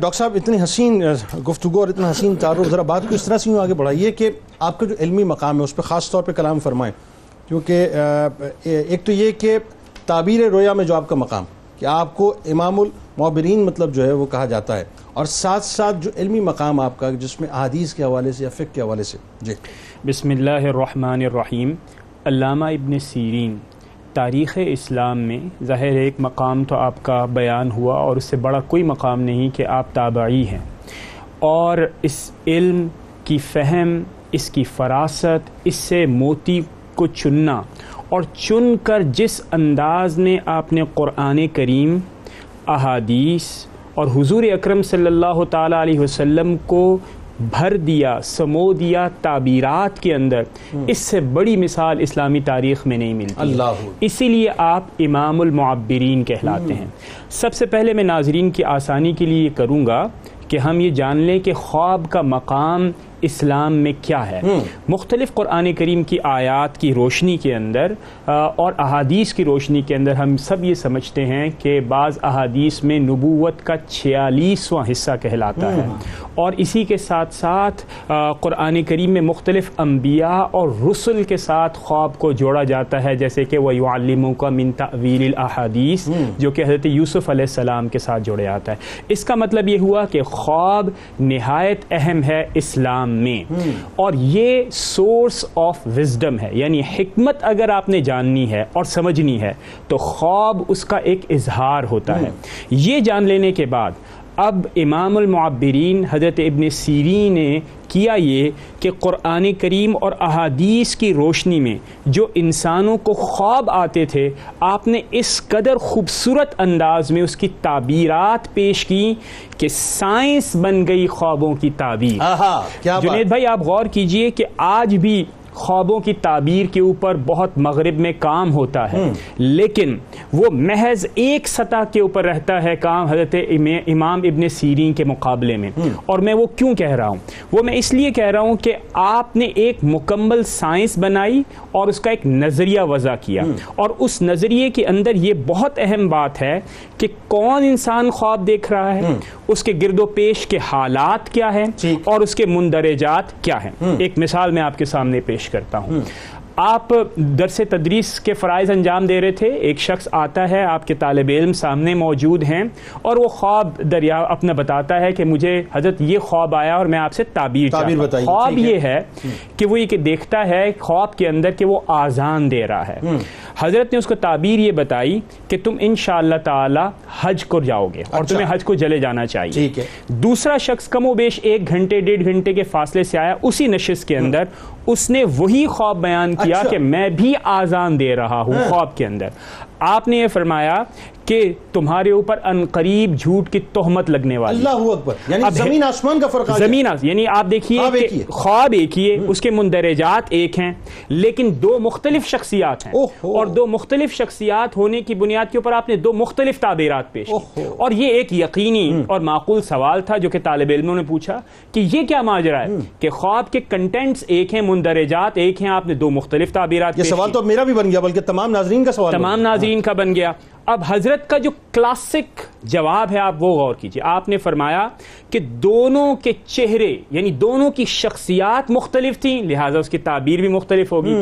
Doctor صاحب، اتنی حسین گفتگو اور اتنا حسین تعارف، ذرا بات کو اس طرح سے یوں آگے بڑھائیے کہ آپ کا جو علمی مقام ہے، اس پہ خاص طور پہ کلام فرمائیں۔ کیونکہ ایک تو یہ کہ تعبیر رویا میں جو آپ کا مقام، کہ آپ کو امام المعبرین مطلب جو ہے وہ کہا جاتا ہے، اور ساتھ ساتھ جو علمی مقام آپ کا، جس میں احادیث کے حوالے سے یا فقہ کے حوالے سے۔ جی۔ بسم اللہ الرحمن الرحیم۔ علامہ ابن سیرین۔ تاریخ اسلام میں ظاہر ایک مقام تو آپ کا بیان ہوا اور اس سے بڑا کوئی مقام نہیں کہ آپ تابعی ہیں اور اس علم کی فہم، اس کی فراست، اس سے موتی کو چننا اور چن کر جس انداز میں آپ نے قرآن کریم، احادیث اور حضور اکرم صلی اللہ تعالیٰ علیہ وسلم کو بھر دیا سمو دیا تعبیرات کے اندر اس سے بڑی مثال اسلامی تاریخ میں نہیں ملتی اللہ۔ اسی لیے آپ امام المعبرین کہلاتے ہیں۔ سب سے پہلے میں ناظرین کی آسانی کے لیے یہ کروں گا کہ ہم یہ جان لیں کہ خواب کا مقام اسلام میں کیا ہے؟ مختلف قرآن کریم کی آیات کی روشنی کے اندر اور احادیث کی روشنی کے اندر ہم سب یہ سمجھتے ہیں کہ بعض احادیث میں نبوت کا چھیالیسواں حصہ کہلاتا ہے۔ اور اسی کے ساتھ ساتھ قرآن کریم میں مختلف انبیاء اور رسل کے ساتھ خواب کو جوڑا جاتا ہے جیسے کہ وہ یعلموں کا من تعویل الاحادیث جو کہ حضرت یوسف علیہ السلام کے ساتھ جوڑا جاتا ہے۔ اس کا مطلب یہ ہوا کہ خواب نہایت اہم ہے اسلام میں۔ اور یہ سورس آف وزڈم ہے یعنی حکمت اگر آپ نے جاننی ہے اور سمجھنی ہے، تو خواب اس کا ایک اظہار ہوتا ہے۔ یہ جان لینے کے بعد اب امام المعبرین حضرت ابن سیری نے کیا یہ کہ قرآن کریم اور احادیث کی روشنی میں جو انسانوں کو خواب آتے تھے آپ نے اس قدر خوبصورت انداز میں اس کی تعبیرات پیش کی کہ سائنس بن گئی خوابوں کی تعبیر۔ جنید بھائی آپ غور کیجیے کہ آج بھی خوابوں کی تعبیر کے اوپر بہت مغرب میں کام ہوتا ہے۔ لیکن وہ محض ایک سطح کے اوپر رہتا ہے کام حضرت امام ابن سیرین کے مقابلے میں۔ اور میں وہ کیوں کہہ رہا ہوں؟ وہ میں اس لیے کہہ رہا ہوں کہ آپ نے ایک مکمل سائنس بنائی اور اس کا ایک نظریہ وضع کیا۔ اور اس نظریے کے اندر یہ بہت اہم بات ہے کہ کون انسان خواب دیکھ رہا ہے۔ اس کے گرد و پیش کے حالات کیا ہیں۔ اور اس کے مندرجات کیا ہیں۔ ایک مثال میں آپ کے سامنے پیش کرتا ہوں۔ آپ درس تدریس کے فرائض انجام دے رہے تھے۔ ایک شخص آتا ہے آپ کے طالب علم سامنے موجود ہیں اور وہ خواب دریا اپنا بتاتا ہے کہ مجھے حضرت یہ خواب آیا اور میں آپ سے تعبیر خواب یہ ہے کہ وہ یہ دیکھتا ہے خواب کے اندر کہ وہ آزان دے رہا ہے۔ حضرت نے اس کو تعبیر یہ بتائی کہ تم ان شاء اللہ تعالی حج کو جاؤ گے اور اچھا۔ تمہیں حج کو جلے جانا چاہیے۔ دوسرا شخص کم و بیش ایک گھنٹے ڈیڑھ گھنٹے کے فاصلے سے آیا اسی نشست کے اندر اس نے وہی خواب بیان کیا اچھا۔ کہ میں بھی آزان دے رہا ہوں ہاں۔ خواب کے اندر آپ نے یہ فرمایا کہ تمہارے اوپر ان قریب جھوٹ کی تہمت لگنے والی اللہ اکبر. یعنی زمین آسمان کا فرق زمین یعنی آپ دیکھیے خواب ایک ہی ہے۔ اس کے مندرجات ایک ہیں لیکن دو مختلف شخصیات ہیں۔ اور دو مختلف شخصیات ہونے کی بنیاد کے اوپر آپ نے دو مختلف تعبیرات پیش اور یہ ایک یقینی اور معقول سوال تھا جو کہ طالب علموں نے پوچھا کہ یہ کیا ماجرا ہے؟ کہ خواب کے کنٹینٹس ایک ہیں مندرجات ایک ہیں آپ نے دو مختلف تعبیرات یہ سوال تو میرا بھی بن گیا بلکہ تمام ناظرین کا سوال تمام ناظرین کا بن گیا۔ اب حضرت کا جو کلاسک جواب ہے آپ وہ غور کیجیے۔ آپ نے فرمایا کہ دونوں کے چہرے یعنی دونوں کی شخصیات مختلف تھیں لہٰذا اس کی تعبیر بھی مختلف ہوگی۔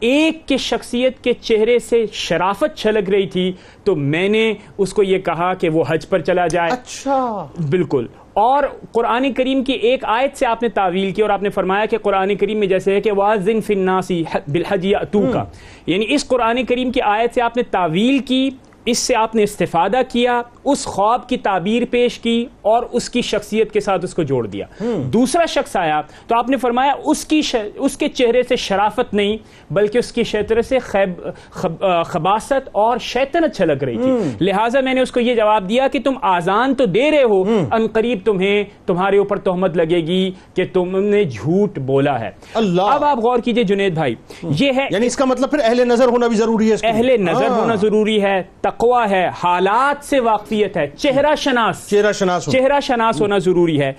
ایک کے شخصیت کے چہرے سے شرافت چھلک رہی تھی تو میں نے اس کو یہ کہا کہ وہ حج پر چلا جائے۔ اچھا۔ بالکل۔ اور قرآن کریم کی ایک آیت سے آپ نے تعویل کی اور آپ نے فرمایا کہ قرآن کریم میں جیسے ہے کہ وازن فناسی بالحج کا یعنی اس قرآن کریم کی آیت سے آپ نے تعویل کی اس سے آپ نے استفادہ کیا اس خواب کی تعبیر پیش کی اور اس کی شخصیت کے ساتھ اس کو جوڑ دیا۔ دوسرا شخص آیا تو آپ نے فرمایا اس کی ش... اس کے چہرے سے شرافت نہیں بلکہ اس کی شیطر سے خیب... خب... خباست اور شیطنت چھلک رہی تھی۔ لہٰذا میں نے اس کو یہ جواب دیا کہ تم آزان تو دے رہے ہو ان قریب تمہیں تمہارے اوپر تہمت لگے گی کہ تم نے جھوٹ بولا ہے۔ اللہ۔ اب آپ غور کیجیے جنید بھائی یہ ہے یعنی اس کا مطلب پھر اہل نظر ہونا بھی ضروری ہے اہل نظر ہونا ضروری ہے تقوی ہے حالات سے واقفیت ہے چہرہ شناس چہرہ شناس چہرہ شناس ہونا ضروری ہے۔